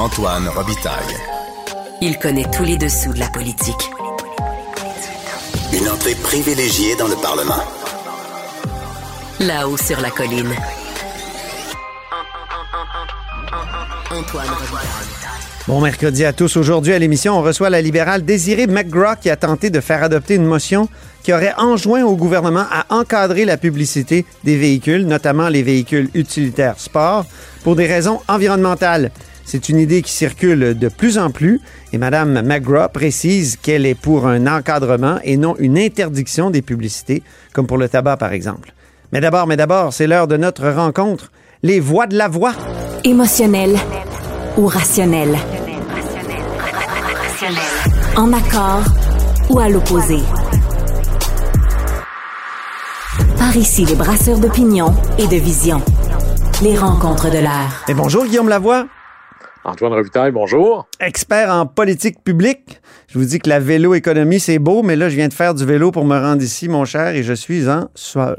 Antoine Robitaille. Il connaît tous les dessous de la politique. Une entrée privilégiée dans le Parlement. Là-haut sur la colline. Antoine Robitaille. Bon mercredi à tous. Aujourd'hui à l'émission, on reçoit la libérale Désirée McGraw qui a tenté de faire adopter une motion qui aurait enjoint au gouvernement à encadrer la publicité des véhicules, notamment les véhicules utilitaires sport, pour des raisons environnementales. C'est une idée qui circule de plus en plus et Mme McGraw précise qu'elle est pour un encadrement et non une interdiction des publicités, comme pour le tabac par exemple. Mais d'abord, mais d'abord, c'est l'heure de notre rencontre. Les voix de la voix. Émotionnel ou rationnel? En accord ou à l'opposé? Par ici, les brasseurs d'opinion et de vision. Les rencontres de l'air. Et bonjour Guillaume Lavoie. Antoine Revitaille, bonjour. expert en politique publique. Je vous dis que la vélo-économie, c'est beau, mais là, je viens de faire du vélo pour me rendre ici, mon cher, et je suis en sueur.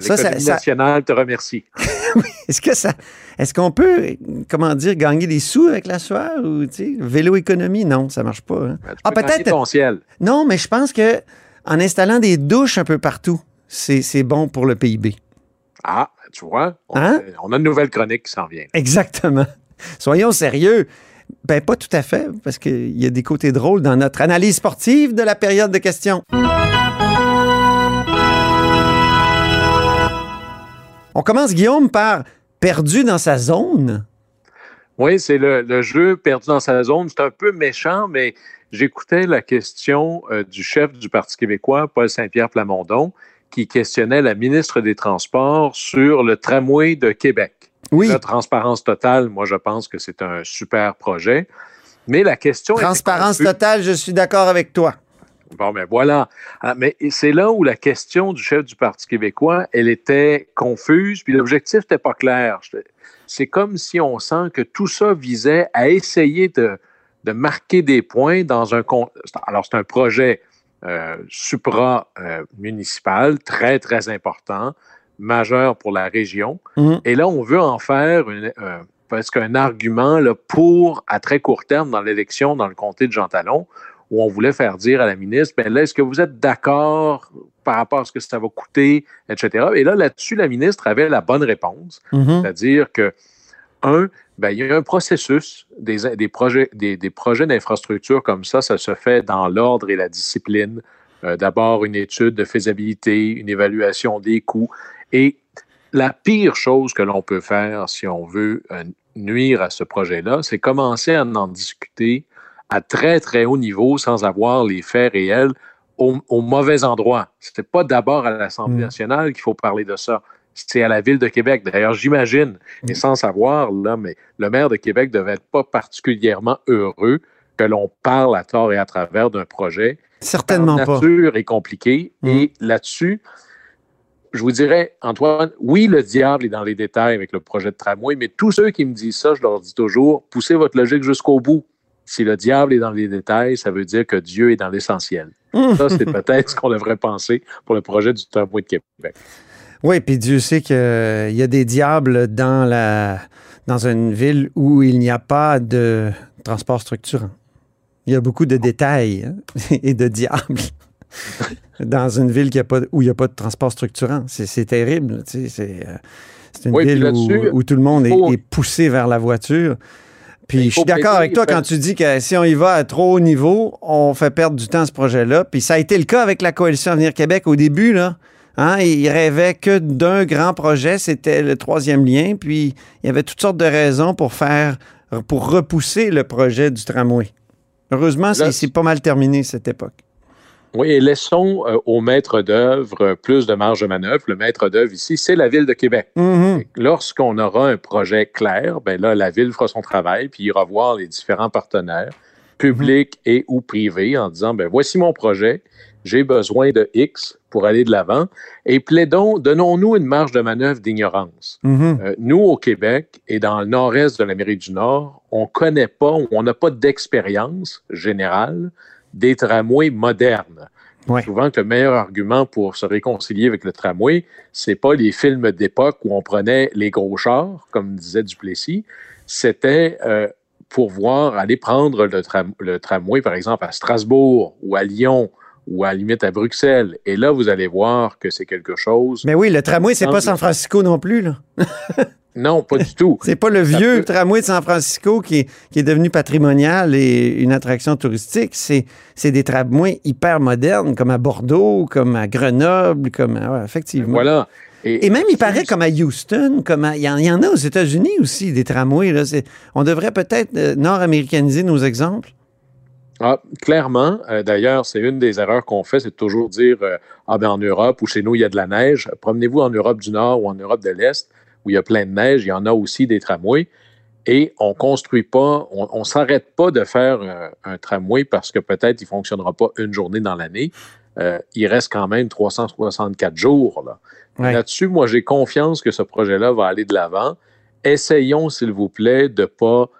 Ça, ça, nationale te remercie. est-ce que ça, est-ce qu'on peut, comment dire, gagner des sous avec la sueur ou, tu sais, vélo-économie? Non, ça marche pas. Hein. Ben, ah, peut-être. Non, mais je pense que en installant des douches un peu partout, c'est bon pour le PIB. Ah, tu vois, on, hein? on a une nouvelle chronique qui s'en vient. Exactement. Soyons sérieux. Ben, pas tout à fait, parce qu'il y a des côtés drôles dans notre analyse sportive de la période de questions. On commence, Guillaume, par perdu dans sa zone. Oui, c'est le, jeu perdu dans sa zone. C'est un peu méchant, mais j'écoutais la question euh, du chef du Parti québécois, Paul Saint-Pierre Plamondon, qui questionnait la ministre des Transports sur le tramway de Québec. Oui. La transparence totale, moi, je pense que c'est un super projet. Mais la question Transparence totale, je suis d'accord avec toi. Bon, mais voilà. Ah, mais c'est là où la question du chef du Parti québécois, elle était confuse, puis l'objectif n'était pas clair. C'est comme si on sent que tout ça visait à essayer de, de marquer des points dans un... Alors, c'est un projet euh, supra-municipal, très, très important, majeur pour la région. Mhm. Et là, on veut en faire une, euh, presque un argument là, pour, à très court terme, dans l'élection dans le comté de Jean Talon, où on voulait faire dire à la ministre, ben là, est-ce que vous êtes d'accord par rapport à ce que ça va coûter, etc. Et là, là-dessus, la ministre avait la bonne réponse, mhm. c'est-à-dire que, un, ben, il y a un processus, des, des projets, des, des projets d'infrastructure comme ça, ça se fait dans l'ordre et la discipline. Euh, d'abord, une étude de faisabilité, une évaluation des coûts. Et la pire chose que l'on peut faire si on veut euh, nuire à ce projet-là, c'est commencer à en discuter à très, très haut niveau sans avoir les faits réels au, mauvais endroit. Ce n'est pas d'abord à l'Assemblée mm. nationale qu'il faut parler de ça. C'est à la ville de Québec. D'ailleurs, j'imagine, et mm. sans savoir, là, mais le maire de Québec ne devait être pas particulièrement heureux que l'on parle à tort et à travers d'un projet. Certainement pas. nature est compliqué. Mm. Et là-dessus, je vous dirais, Antoine, oui, le diable est dans les détails avec le projet de tramway, mais tous ceux qui me disent ça, je leur dis toujours, poussez votre logique jusqu'au bout. Si le diable est dans les détails, ça veut dire que Dieu est dans l'essentiel. ça, c'est peut-être ce qu'on devrait penser pour le projet du tramway de Québec. Oui, puis Dieu sait qu'il y a des diables dans, la, dans une ville où il n'y a pas de transport structurant. Il y a beaucoup de détails hein, et de diables dans une ville qui a pas, où il n'y a pas de transport structurant. C'est terrible. C'est euh, une ville où, tout le monde est, poussé vers la voiture. Puis je suis d'accord avec toi quand tu dis que si on y va à trop haut niveau, on fait perdre du temps à ce projet-là. Puis ça a été le cas avec la coalition Avenir Québec au début, là. Hein, ils rêvaient que d'un grand projet, c'était le troisième lien. Puis il y avait toutes sortes de raisons pour faire, pour repousser le projet du tramway. Heureusement, c'est pas mal terminé cette époque. Oui, et laissons euh, au maître d'œuvre plus de marge de manœuvre. Le maître d'œuvre ici, c'est la Ville de Québec. Mm-hmm. Lorsqu'on aura un projet clair, ben là, la Ville fera son travail, puis ira voir les différents partenaires, publics mm-hmm. et ou privés, en disant, ben voici mon projet, j'ai besoin de X pour aller de l'avant, et plaidons, donnons-nous une marge de manœuvre d'ignorance. Mm-hmm. Euh, nous, au Québec et dans le nord-est de l'Amérique du Nord, on ne connaît pas, on n'a pas d'expérience générale des tramways modernes. Souvent que le meilleur argument pour se réconcilier avec le tramway, c'est pas les films d'époque où on prenait les gros chars, comme disait Duplessis, c'était euh, pour voir, aller prendre le, le tramway, par exemple, à Strasbourg ou à Lyon ou à la limite à Bruxelles. Et là, vous allez voir que c'est quelque chose. Mais oui, le tramway, c'est pas San Francisco non plus, là. non, pas du tout. c'est pas le vieux tramway de San Francisco qui est, qui est, devenu patrimonial et une attraction touristique. C'est, c'est des tramways hyper modernes, comme à Bordeaux, comme à Grenoble, comme à, effectivement. Voilà. Et, même, il paraît comme à Houston, comme il, y en, a aux États-Unis aussi, des tramways. Là. On devrait peut-être euh, nord-américaniser nos exemples. Ah, clairement. Euh, d'ailleurs, c'est une des erreurs qu'on fait, c'est de toujours dire euh, Ah, ben en Europe ou chez nous, il y a de la neige. Promenez-vous en Europe du Nord ou en Europe de l'Est, où il y a plein de neige, il y en a aussi des tramways. Et on ne construit pas, on ne s'arrête pas de faire euh, un tramway parce que peut-être il ne fonctionnera pas une journée dans l'année. Il reste quand même 364 jours. Là. Là-dessus, moi, j'ai confiance que ce projet-là va aller de l'avant. Essayons, s'il vous plaît, de ne pas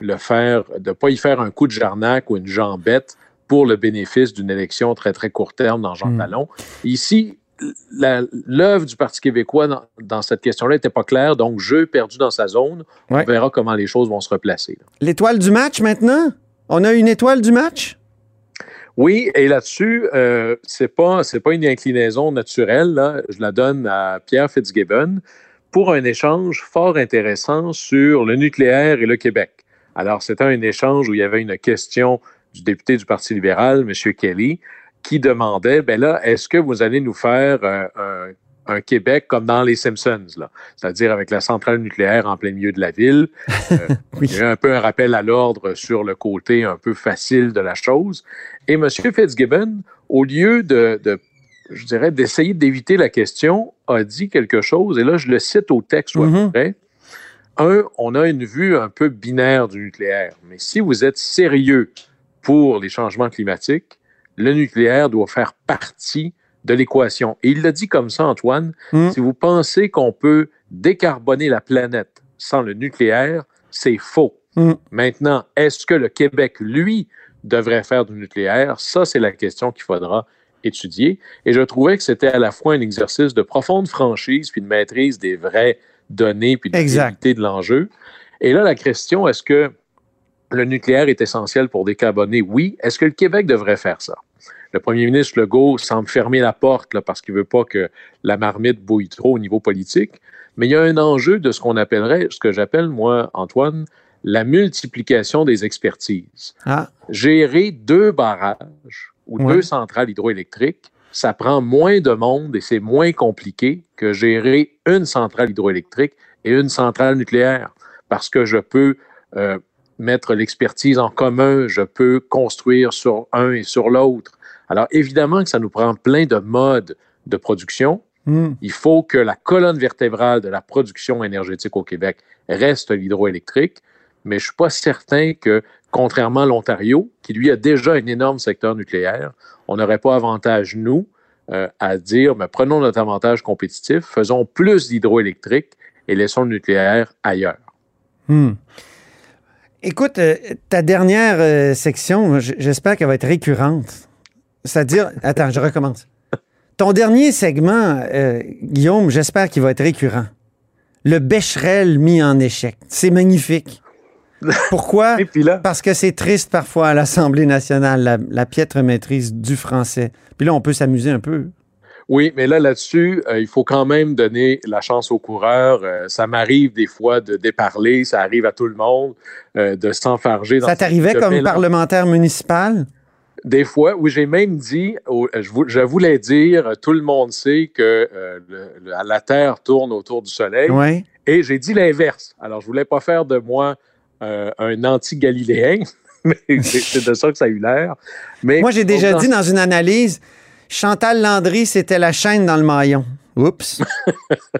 le faire, de pas y faire un coup de jarnac ou une jambette pour le bénéfice d'une élection très, très court terme dans Jean hmm. Talon. Ici, l'œuvre du Parti québécois dans, cette question-là n'était pas claire, donc jeu perdu dans sa zone. On verra comment les choses vont se replacer. L'étoile du match maintenant? On a une étoile du match? Oui, et là-dessus, euh, c'est pas pas une inclinaison naturelle. Je la donne à Pierre Fitzgibbon pour un échange fort intéressant sur le nucléaire et le Québec. Alors, c'était un échange où il y avait une question du député du Parti libéral, M. Kelly, qui demandait, ben là, est-ce que vous allez nous faire euh, un, Québec comme dans les Simpsons, c'est-à-dire avec la centrale nucléaire en plein milieu de la ville. Euh, il y a un peu un rappel à l'ordre sur le côté un peu facile de la chose. Et M. Fitzgibbon, au lieu de, je dirais, d'essayer d'éviter la question, a dit quelque chose, et là, je le cite au texte mm un, on a une vue un peu binaire du nucléaire. Mais si vous êtes sérieux pour les changements climatiques, le nucléaire doit faire partie de l'équation. Et il l'a dit comme ça, Antoine, hmm. si vous pensez qu'on peut décarboner la planète sans le nucléaire, c'est faux. Hmm. Maintenant, est-ce que le Québec, lui, devrait faire du nucléaire? Ça, c'est la question qu'il faudra étudier. Et je trouvais que c'était à la fois un exercice de profonde franchise puis de maîtrise des vrais données puis de de l'enjeu. Et là, la question, est-ce que le nucléaire est essentiel pour décarboner? Oui. Est-ce que le Québec devrait faire ça? Le premier ministre Legault semble fermer la porte là, parce qu'il ne veut pas que la marmite bouille trop au niveau politique. Mais il y a un enjeu de ce qu'on appellerait, ce que j'appelle, moi, Antoine, la multiplication des expertises. Ah. Gérer deux barrages ou deux centrales hydroélectriques ça prend moins de monde et c'est moins compliqué que gérer une centrale hydroélectrique et une centrale nucléaire parce que je peux euh, mettre l'expertise en commun, je peux construire sur un et sur l'autre. Alors évidemment que ça nous prend plein de modes de production. Hmm. Il faut que la colonne vertébrale de la production énergétique au Québec reste l'hydroélectrique, mais je ne suis pas certain que, contrairement à l'Ontario, qui lui a déjà un énorme secteur nucléaire, on n'aurait pas avantage, nous, euh, à dire, mais prenons notre avantage compétitif, faisons plus d'hydroélectrique et laissons le nucléaire ailleurs. Hmm. Écoute, euh, ta dernière euh, section, j'espère qu'elle va être récurrente. C'est-à-dire, attends, je recommence. Ton dernier segment, Guillaume, j'espère qu'il va être récurrent. Le Becherel mis en échec. C'est magnifique. Pourquoi? Parce que c'est triste parfois à l'Assemblée nationale, la, piètre maîtrise du français. Puis là, on peut s'amuser un peu. Oui, mais là, là-dessus, euh, il faut quand même donner la chance aux coureurs. Euh, ça m'arrive des fois de déparler, ça arrive à tout le monde, euh, de s'enfarger. Ça t'arrivait comme parlementaire municipal? Des fois, oui, j'ai même dit, je, voulais dire, tout le monde sait que la Terre tourne autour du Soleil. Et j'ai dit l'inverse. Alors, je voulais pas faire de moi euh, un anti-galiléen. c'est de ça que ça a eu l'air. Moi, j'ai déjà dit dans une analyse, Chantal Landry, c'était la chaîne dans le maillon. Oups.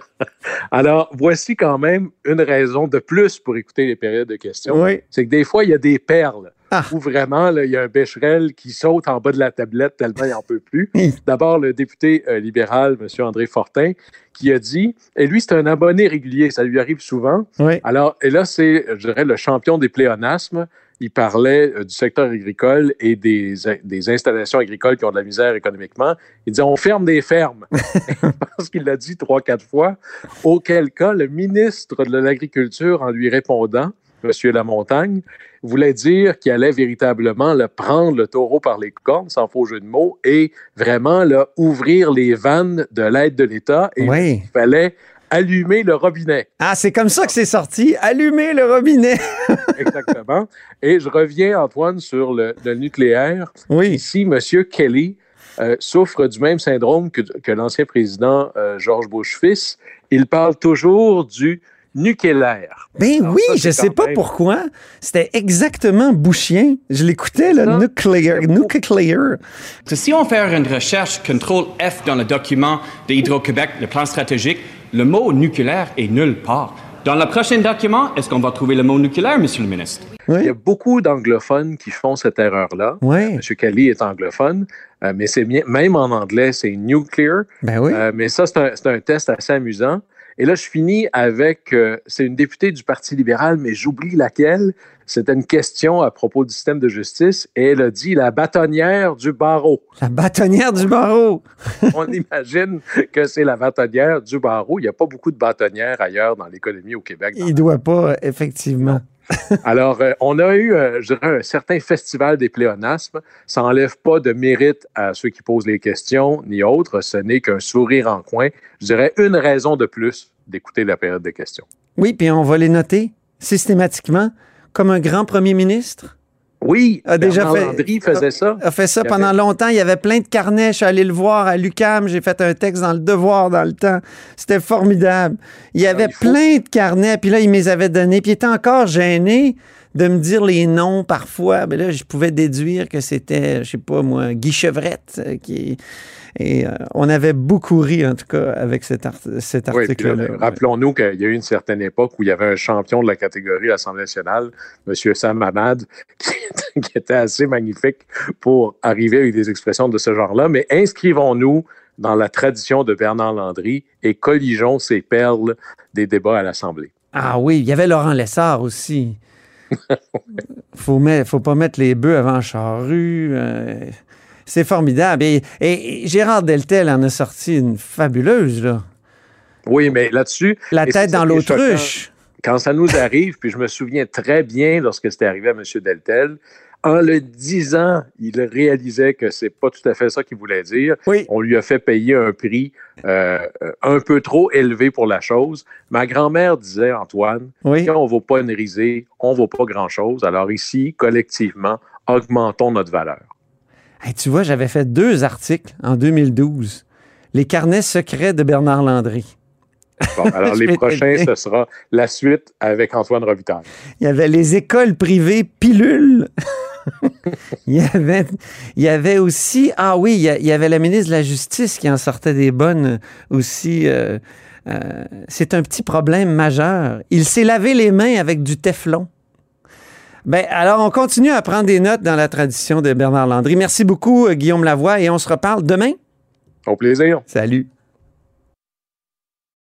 Alors, voici quand même une raison de plus pour écouter les périodes de questions. C'est que des fois, il y a des perles ah. où vraiment, il y a un Becherel qui saute en bas de la tablette tellement il n'en peut plus. D'abord, le député euh, libéral, M. André Fortin, qui a dit, et lui, c'est un abonné régulier, ça lui arrive souvent. Alors, et là, c'est, je dirais, le champion des pléonasmes. Il parlait euh, du secteur agricole et des, des, installations agricoles qui ont de la misère économiquement. Il disait, on ferme des fermes. je pense qu'il l'a dit trois, quatre fois. Auquel cas, le ministre de l'Agriculture, en lui répondant, M. Lamontagne, voulait dire qu'il allait véritablement le prendre le taureau par les cornes, sans faux jeu de mots, et vraiment là, ouvrir les vannes de l'aide de l'État. Et Oui. il fallait allumer le robinet. Ah, c'est comme ça que c'est sorti. Allumer le robinet. Exactement. Et je reviens, Antoine, sur le, le nucléaire. Oui. Ici, M. Kelly euh, souffre du même syndrome que, que l'ancien président euh, George Bush fils. Il parle toujours du nucléaire. Ben Alors oui, ça, je sais pas même- pourquoi. C'était exactement bouchien. Je l'écoutais, le nucléaire. Nucléaire. Si on fait une recherche CTRL F dans le document de Hydro-Québec, le plan stratégique, le mot nucléaire est nulle part. Dans le prochain document, est-ce qu'on va trouver le mot nucléaire, Monsieur le ministre? Il y a beaucoup d'anglophones qui font cette erreur-là. Oui. M. Kelly est anglophone, euh, mais c'est bien, même en anglais, c'est nuclear. Ben oui. Euh, mais ça, c'est un, c'est un test assez amusant. Et là, je finis avec, euh, c'est une députée du Parti libéral, mais j'oublie laquelle. C'était une question à propos du système de justice et elle a dit la bâtonnière du barreau. La bâtonnière du barreau. On imagine que c'est la bâtonnière du barreau. Il n'y a pas beaucoup de bâtonnières ailleurs dans l'économie au Québec. Il doit pas, effectivement. Alors, euh, on a eu, euh, je dirais, un certain festival des pléonasmes. Ça n'enlève pas de mérite à ceux qui posent les questions, ni autres. Ce n'est qu'un sourire en coin. Je dirais une raison de plus d'écouter la période des questions. Oui, puis on va les noter systématiquement comme un grand premier ministre. Oui, A déjà Bernard fait- Landry faisait ça. a fait ça Il pendant avait- longtemps. Il y avait plein de carnets. Je suis allé le voir à l'UCAM. J'ai fait un texte dans le Devoir dans le temps. C'était formidable. Il y avait Ah, il faut- plein de carnets. Puis là, il me les avait donnés. Puis il était encore gêné de me dire les noms parfois. Mais là, je pouvais déduire que c'était, je sais pas moi, Guy Chevrette. euh, qui... Et euh, on avait beaucoup ri, en tout cas, avec cet, art- cet Oui, puis là, article-là. Rappelons-nous qu'il y a eu une certaine époque où il y avait un champion de la catégorie à l'Assemblée nationale, M. Sam Hamad, qui, était- qui était assez magnifique pour arriver avec des expressions de ce genre-là. Mais inscrivons-nous dans la tradition de Bernard Landry et colligeons ces perles des débats à l'Assemblée. Ah oui, il y avait Laurent Lessard aussi. faut, faut pas mettre les bœufs avant charrue. euh, c'est formidable. Et, et- et Gérard Deltel en a sorti une fabuleuse, là. Oui, mais là-dessus, La tête dans l'autruche. quand ça nous arrive, puis je me souviens très bien lorsque c'était arrivé à M. Deltel, en le disant, il réalisait que c'est pas tout à fait ça qu'il voulait dire. Oui. On lui a fait payer un prix euh, euh, un peu trop élevé pour la chose. Ma grand-mère disait, Antoine, Oui. quand on ne vaut pas une risée, on ne vaut pas grand-chose. Alors ici, collectivement, augmentons notre valeur. Hey, tu vois, j'avais fait deux articles en 2012. Les carnets secrets de Bernard Landry. Bon, alors les prochains, ce sera la suite avec Antoine Robitaille. Il y avait les écoles privées pilules. il, y avait, il y avait aussi, ah oui, il y, a- il y avait la ministre de la Justice qui en sortait des bonnes aussi. euh, euh, c'est un petit problème majeur. Il s'est lavé les mains avec du Teflon. Ben, alors, on continue à prendre des notes dans la tradition de Bernard Landry. Merci beaucoup, euh, Guillaume Lavoie, et on se reparle demain. Au plaisir. Salut.